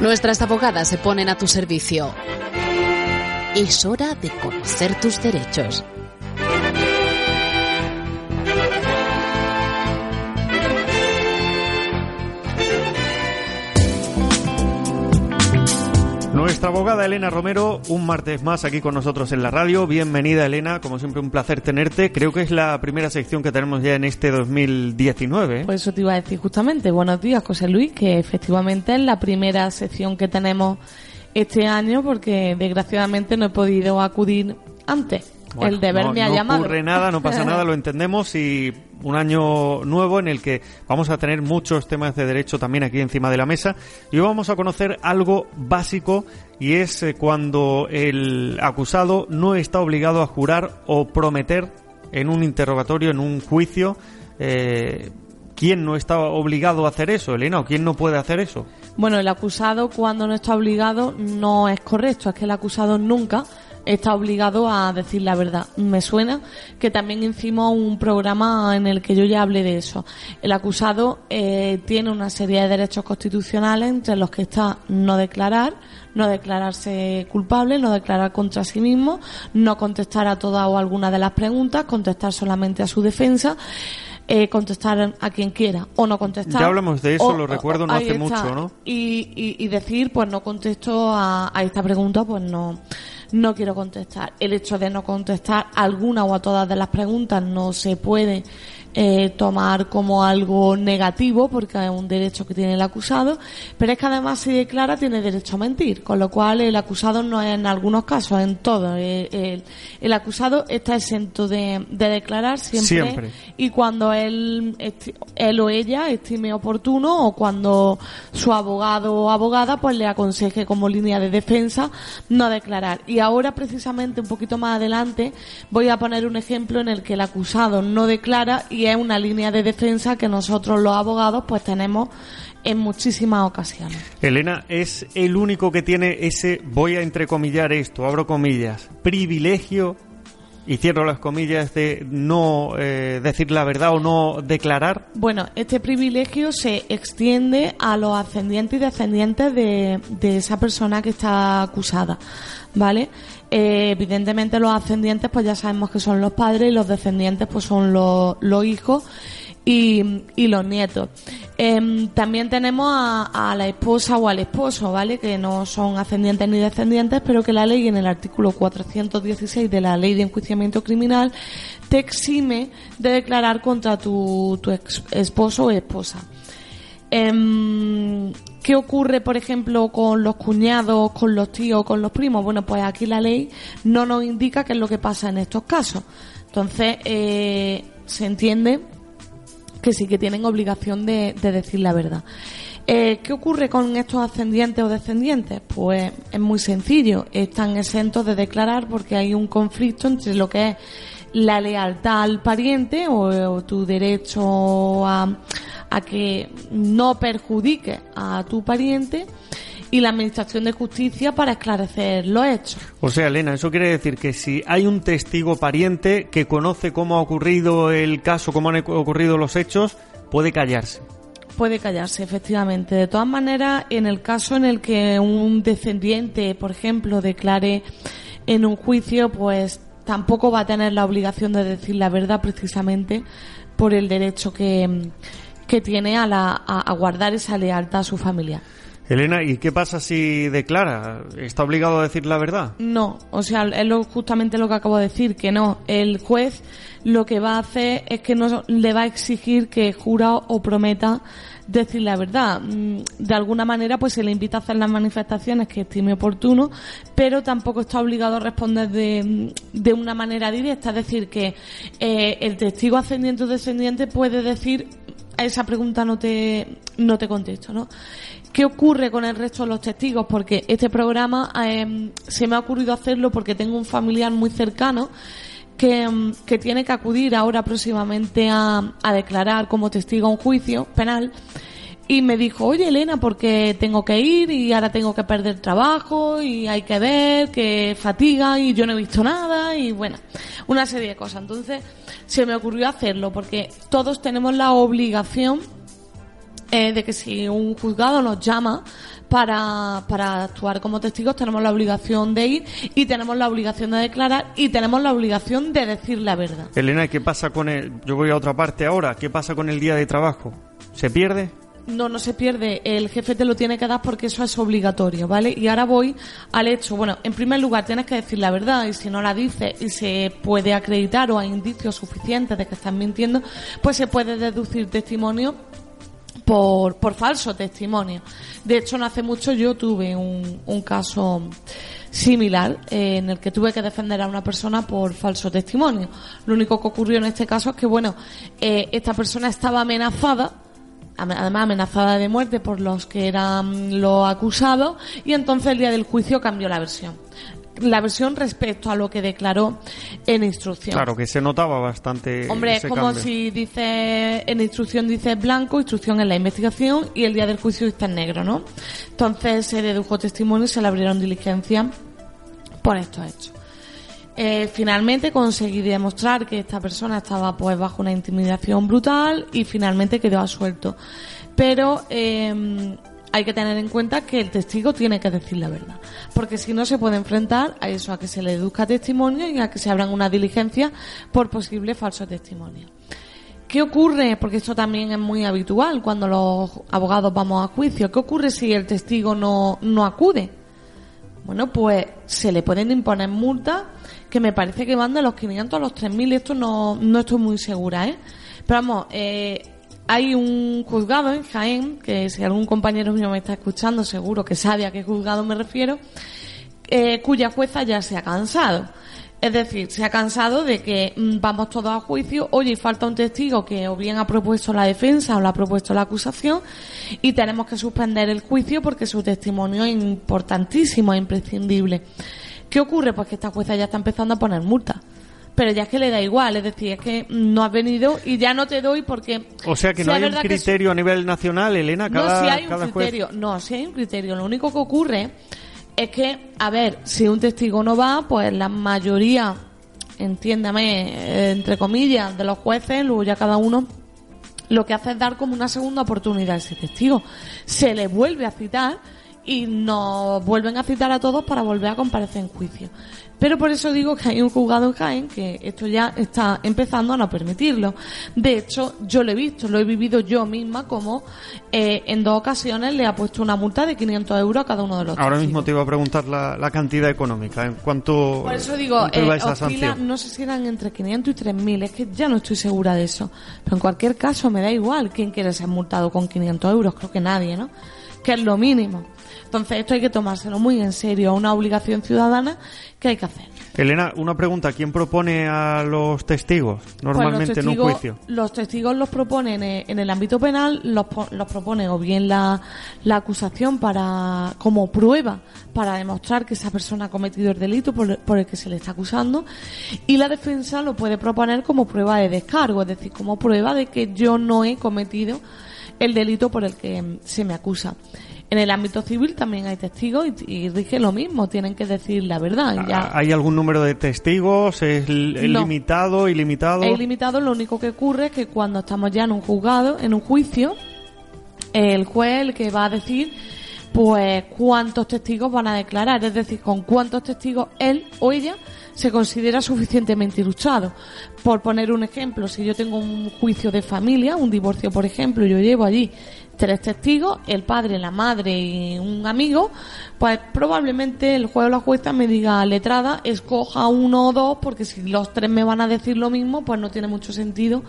Nuestras abogadas se ponen a tu servicio. Es hora de conocer tus derechos. Nuestra abogada Elena Romero, un martes más aquí con nosotros en la radio. Bienvenida Elena, como siempre un placer tenerte. Creo que es la primera sección que tenemos ya en este 2019. Pues eso te iba a decir justamente. Buenos días, José Luis, que efectivamente es la primera sección que tenemos este año porque desgraciadamente no he podido acudir antes. El deber me ha llamado. No ocurre nada, no pasa nada, lo entendemos y un año nuevo en el que vamos a tener muchos temas de derecho también aquí encima de la mesa y hoy vamos a conocer algo básico y es eh, cuando el acusado no está obligado a jurar o prometer en un interrogatorio, en un juicio. Eh, ¿Quién no está obligado a hacer eso, Elena? ¿O quién no puede hacer eso? Bueno, el acusado cuando no está obligado no es correcto, es que el acusado nunca está obligado a decir la verdad. Me suena que también hicimos un programa en el que yo ya hablé de eso. El acusado eh, tiene una serie de derechos constitucionales entre los que está no declarar, no declararse culpable, no declarar contra sí mismo, no contestar a todas o alguna de las preguntas, contestar solamente a su defensa. Eh, contestar a quien quiera o no contestar. Ya hablamos de eso, lo recuerdo no hace mucho, ¿no? Y, y, decir, pues no contesto a, a esta pregunta, pues no no quiero contestar. El hecho de no contestar alguna o a todas de las preguntas no se puede eh, tomar como algo negativo porque es un derecho que tiene el acusado, pero es que además si declara tiene derecho a mentir, con lo cual el acusado no es en algunos casos, en todo. El, el, acusado está exento de, de declarar siempre, y cuando él, él o ella estime oportuno o cuando su abogado o abogada pues le aconseje como línea de defensa no declarar. Y ahora precisamente un poquito más adelante voy a poner un ejemplo en el que el acusado no declara y es una línea de defensa que nosotros los abogados pues tenemos en muchísimas ocasiones. Elena, ¿es el único que tiene ese, voy a entrecomillar esto, abro comillas, privilegio, y cierro las comillas, de no eh, decir la verdad o no declarar? Bueno, este privilegio se extiende a los ascendientes y descendientes de, de esa persona que está acusada, ¿vale? Eh, evidentemente los ascendientes pues ya sabemos que son los padres y los descendientes pues son los, los hijos y, los nietos. Em, también tenemos a, a, la esposa o al esposo, ¿vale? Que no son ascendientes ni descendientes, pero que la ley en el artículo 416 de la ley de enjuiciamiento criminal te exime de declarar contra tu, tu esposo o esposa. Eh, ¿Qué ocurre, por ejemplo, con los cuñados, con los tíos, con los primos? Bueno, pues aquí la ley no nos indica qué es lo que pasa en estos casos. Entonces, eh, se entiende que sí que tienen obligación de, decir la verdad. Eh, ¿Qué ocurre con estos ascendientes o descendientes? Pues es muy sencillo, están exentos de declarar porque hay un conflicto entre lo que es la lealtad al pariente o tu derecho a, a que no perjudique a tu pariente y la Administración de Justicia para esclarecer los hechos. O sea, Elena, eso quiere decir que si hay un testigo pariente que conoce cómo ha ocurrido el caso, cómo han ocurrido los hechos, puede callarse. Puede callarse, efectivamente. De todas maneras, en el caso en el que un descendiente, por ejemplo, declare en un juicio, pues tampoco va a tener la obligación de decir la verdad precisamente por el derecho que, que tiene a, la, a, guardar esa lealtad a su familia. Elena, ¿y qué pasa si declara? ¿Está obligado a decir la verdad? No, o sea, es lo, justamente lo que acabo de decir, que no. El juez lo que va a hacer es que no le va a exigir que jura o prometa decir la verdad. Mm, de alguna manera, pues se le invita a hacer las manifestaciones que estime oportuno, pero tampoco está obligado a responder de, de una manera directa. Es decir, que eh, el testigo ascendiente o descendiente puede decir a esa pregunta no te, no te contesto, ¿no? ¿Qué ocurre con el resto de los testigos? Porque este programa em, se me ha ocurrido hacerlo porque tengo un familiar muy cercano que, em, que tiene que acudir ahora próximamente a, a declarar como testigo a un juicio penal y me dijo, oye Elena, porque tengo que ir y ahora tengo que perder trabajo y hay que ver que fatiga y yo no he visto nada y bueno, una serie de cosas. Entonces se me ocurrió hacerlo porque todos tenemos la obligación eh, de que si un juzgado nos llama para, para actuar como testigos tenemos la obligación de ir y tenemos la obligación de declarar y tenemos la obligación de decir la verdad. Elena, ¿qué pasa con el... Yo voy a otra parte ahora. ¿Qué pasa con el día de trabajo? ¿Se pierde? No, no se pierde. El jefe te lo tiene que dar porque eso es obligatorio, ¿vale? Y ahora voy al hecho. Bueno, en primer lugar tienes que decir la verdad y si no la dices y se puede acreditar o hay indicios suficientes de que estás mintiendo, pues se puede deducir testimonio por, por falso testimonio. De hecho, no hace mucho yo tuve un, un caso similar eh, en el que tuve que defender a una persona por falso testimonio. Lo único que ocurrió en este caso es que, bueno, eh, esta persona estaba amenazada además amenazada de muerte por los que eran los acusados y entonces el día del juicio cambió la versión la versión respecto a lo que declaró en instrucción. Claro, que se notaba bastante. Hombre, es como si dice, en instrucción dice blanco, instrucción en la investigación y el día del juicio está en negro, ¿no? Entonces se dedujo testimonio y se le abrieron diligencia por estos hechos. Eh, finalmente conseguí demostrar que esta persona estaba pues bajo una intimidación brutal y finalmente quedó asuelto. Pero eh, hay que tener en cuenta que el testigo tiene que decir la verdad, porque si no se puede enfrentar a eso, a que se le deduzca testimonio y a que se abran una diligencia por posible falso testimonio. ¿Qué ocurre? Porque esto también es muy habitual cuando los abogados vamos a juicio. ¿Qué ocurre si el testigo no, no acude? Bueno, pues se le pueden imponer multas que me parece que van de los 500 a los 3.000. Esto no, no estoy muy segura, ¿eh? Pero vamos, eh, hay un juzgado en Jaén, que si algún compañero mío me está escuchando, seguro que sabe a qué juzgado me refiero, eh, cuya jueza ya se ha cansado. Es decir, se ha cansado de que mm, vamos todos a juicio, oye, falta un testigo que o bien ha propuesto la defensa o la ha propuesto la acusación y tenemos que suspender el juicio porque su testimonio es importantísimo, es imprescindible. ¿Qué ocurre? Pues que esta jueza ya está empezando a poner multas pero ya es que le da igual, es decir, es que no has venido y ya no te doy porque... O sea que no hay un criterio a nivel nacional, Elena, cada No, si hay un criterio, no, si hay un criterio, lo único que ocurre es que, a ver, si un testigo no va, pues la mayoría, entiéndame, entre comillas, de los jueces, luego ya cada uno lo que hace es dar como una segunda oportunidad a ese testigo. Se le vuelve a citar y nos vuelven a citar a todos para volver a comparecer en juicio. Pero por eso digo que hay un juzgado en Jaén que esto ya está empezando a no permitirlo. De hecho, yo lo he visto, lo he vivido yo misma como eh, en dos ocasiones le ha puesto una multa de 500 euros a cada uno de los Ahora mismo te iba a preguntar la, cantidad económica. ¿En cuánto Por eso digo, eh, no sé si eran entre 500 y 3.000, es que ya no estoy segura de eso. Pero en cualquier caso me da igual quién quiere ser multado con 500 euros, creo que nadie, ¿no? Que es lo mínimo. Entonces esto hay que tomárselo muy en serio, una obligación ciudadana que hay que hacer. Elena, una pregunta, ¿quién propone a los testigos normalmente pues en un juicio? Los testigos los proponen en el ámbito penal, los, los propone o bien la, la, acusación para como prueba para demostrar que esa persona ha cometido el delito por, por, el que se le está acusando y la defensa lo puede proponer como prueba de descargo, es decir, como prueba de que yo no he cometido el delito por el que se me acusa. En el ámbito civil también hay testigos y, dije lo mismo, tienen que decir la verdad. Ya. ¿Hay algún número de testigos? ¿Es, limitado, ilimitado? Es ilimitado, lo único que ocurre es que cuando estamos ya en un juzgado, en un juicio, el juez el que va a decir pues cuántos testigos van a declarar, es decir, con cuántos testigos él o ella se considera suficientemente ilustrado. Por poner un ejemplo, si yo tengo un juicio de familia, un divorcio por ejemplo, yo llevo allí tres testigos, el padre, la madre y un amigo, pues probablemente el juez o la jueza me diga letrada, escoja uno o dos, porque si los tres me van a decir lo mismo, pues no tiene mucho sentido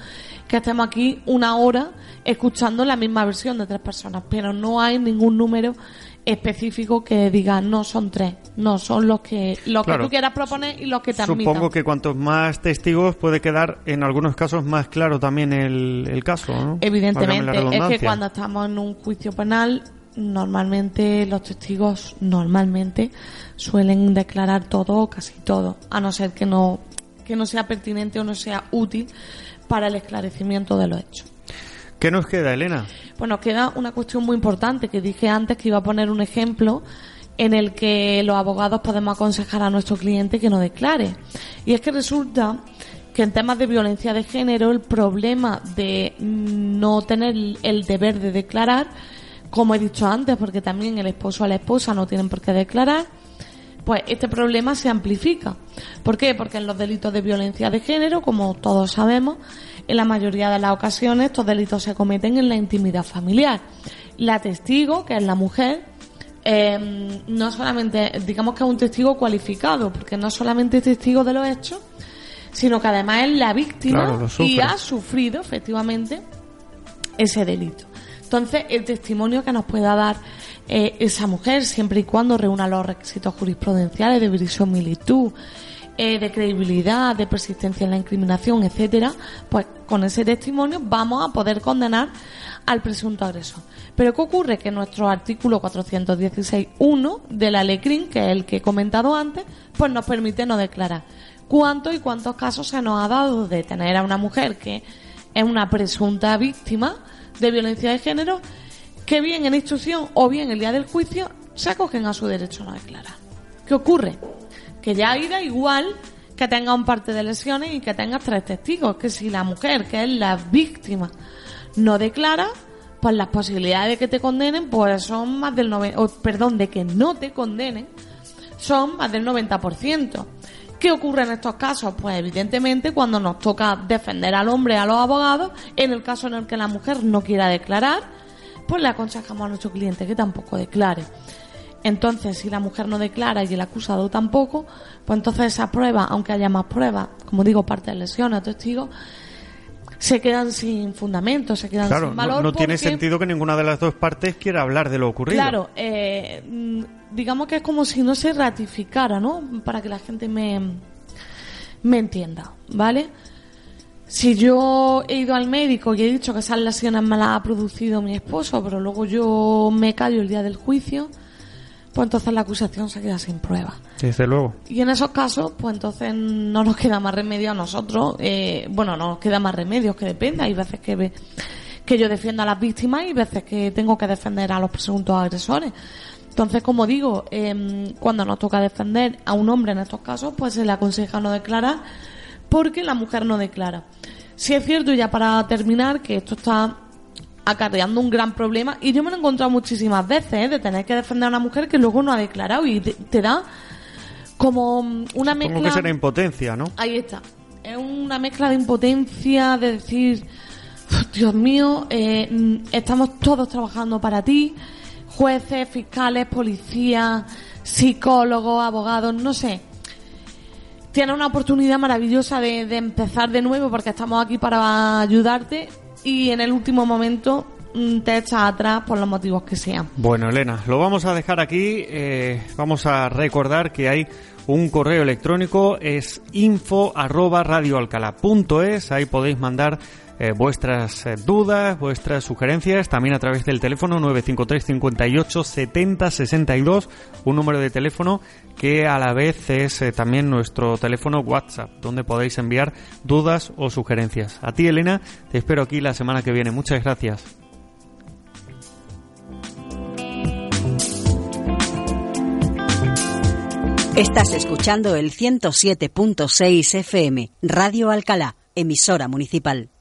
que estemos aquí una hora escuchando la misma versión de tres personas, pero no hay ningún número específico que diga no son tres, no son los que los que tú quieras proponer y los que te Supongo que cuantos más testigos puede quedar en algunos casos más claro también el, el caso, ¿no? Evidentemente, es que cuando estamos en un juicio penal normalmente los testigos normalmente suelen declarar todo o casi todo, a no ser que no que no sea pertinente o no sea útil para el esclarecimiento de los hechos. ¿Qué nos queda, Elena? Pues nos queda una cuestión muy importante que dije antes que iba a poner un ejemplo en el que los abogados podemos aconsejar a nuestro cliente que no declare. Y es que resulta que en temas de violencia de género el problema de no tener el deber de declarar, como he dicho antes, porque también el esposo o la esposa no tienen por qué declarar, pues este problema se amplifica. ¿Por qué? Porque en los delitos de violencia de género, como todos sabemos, en la mayoría de las ocasiones estos delitos se cometen en la intimidad familiar. La testigo, que es la mujer, em, no solamente, digamos que es un testigo cualificado, porque no solamente es testigo de los hechos, sino que además es la víctima y ha sufrido efectivamente ese delito. Entonces, el testimonio que nos pueda dar eh, esa mujer, siempre y cuando reúna los requisitos jurisprudenciales de verisimilitud, eh, de credibilidad, de persistencia en la incriminación, etcétera, pues con ese testimonio vamos a poder condenar al presunto agresor. Pero ¿qué ocurre? Que nuestro artículo 416.1 de la ley CRIM, que es el que he comentado antes, pues nos permite no declarar. ¿Cuántos y cuántos casos se nos ha dado de tener a una mujer que es una presunta víctima de violencia de género que bien en instrucción o bien el día del juicio se acogen a su derecho a no declarar. ¿Qué ocurre? Que ya da igual que tenga un parte de lesiones y que tenga tres testigos, que si la mujer, que es la víctima, no declara, pues las posibilidades de que te condenen pues son más del 90, perdón, de que no te condenen son más del 90%. ¿Qué ocurre en estos casos? Pues evidentemente cuando nos toca defender al hombre, a los abogados, en el caso en el que la mujer no quiera declarar, pues le aconsejamos a nuestro cliente que tampoco declare. Entonces, si la mujer no declara y el acusado tampoco, pues entonces esa prueba, aunque haya más pruebas, como digo, parte de lesiones, testigos, se quedan sin fundamento, se quedan sin valor. No, no tiene sentido que ninguna de las dos partes quiera hablar de lo ocurrido. Claro, eh, mm, digamos que es como si no se ratificara, ¿no? Para que la gente me, me entienda, ¿vale? Si yo he ido al médico y he dicho que esas lesiones me las ha producido mi esposo, pero luego yo me callo el día del juicio, pues entonces la acusación se queda sin prueba. Desde luego. Y en esos casos, pues entonces no nos queda más remedio a nosotros, eh, bueno, no nos queda más remedio, que depende. Hay veces que, que yo defiendo a las víctimas y veces que tengo que defender a los presuntos agresores. Entonces, como digo, eh, cuando nos toca defender a un hombre en estos casos, pues se le aconseja no declarar porque la mujer no declara. Si es cierto, ya para terminar, que esto está acarreando un gran problema y yo me lo he encontrado muchísimas veces, ¿eh? de tener que defender a una mujer que luego no ha declarado y te, da como una mezcla... Como que será impotencia, ¿no? Ahí está. Es una mezcla de impotencia, de decir, Dios mío, eh, estamos todos trabajando para ti, jueces, fiscales, policías, psicólogos, abogados, no sé tienes una oportunidad maravillosa de, empezar de nuevo porque estamos aquí para ayudarte y en el último momento mm, te echas atrás por los motivos que sean. Bueno, Elena, lo vamos a dejar aquí. Eh, vamos a recordar que hay un correo electrónico, es info. Ahí podéis mandar eh, vuestras eh, dudas, vuestras sugerencias, también a través del teléfono 953 58 70 62, un número de teléfono que a la vez es eh, también nuestro teléfono WhatsApp, donde podéis enviar dudas o sugerencias. A ti, Elena, te espero aquí la semana que viene. Muchas gracias. Estás escuchando el 107.6 FM, Radio Alcalá, emisora municipal.